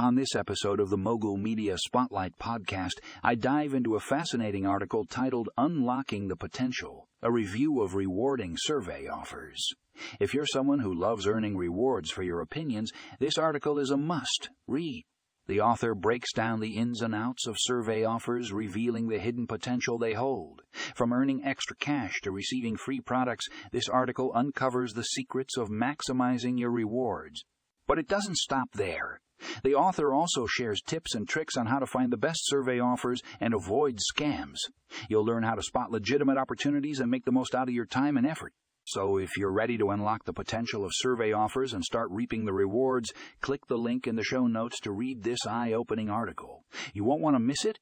On this episode of the Mogul Media Spotlight podcast, I dive into a fascinating article titled Unlocking the Potential, a review of rewarding survey offers. If you're someone who loves earning rewards for your opinions, this article is a must read. The author breaks down the ins and outs of survey offers, revealing the hidden potential they hold. From earning extra cash to receiving free products, this article uncovers the secrets of maximizing your rewards. But it doesn't stop there. The author also shares tips and tricks on how to find the best survey offers and avoid scams. You'll learn how to spot legitimate opportunities and make the most out of your time and effort. So if you're ready to unlock the potential of survey offers and start reaping the rewards, click the link in the show notes to read this eye-opening article. You won't want to miss it,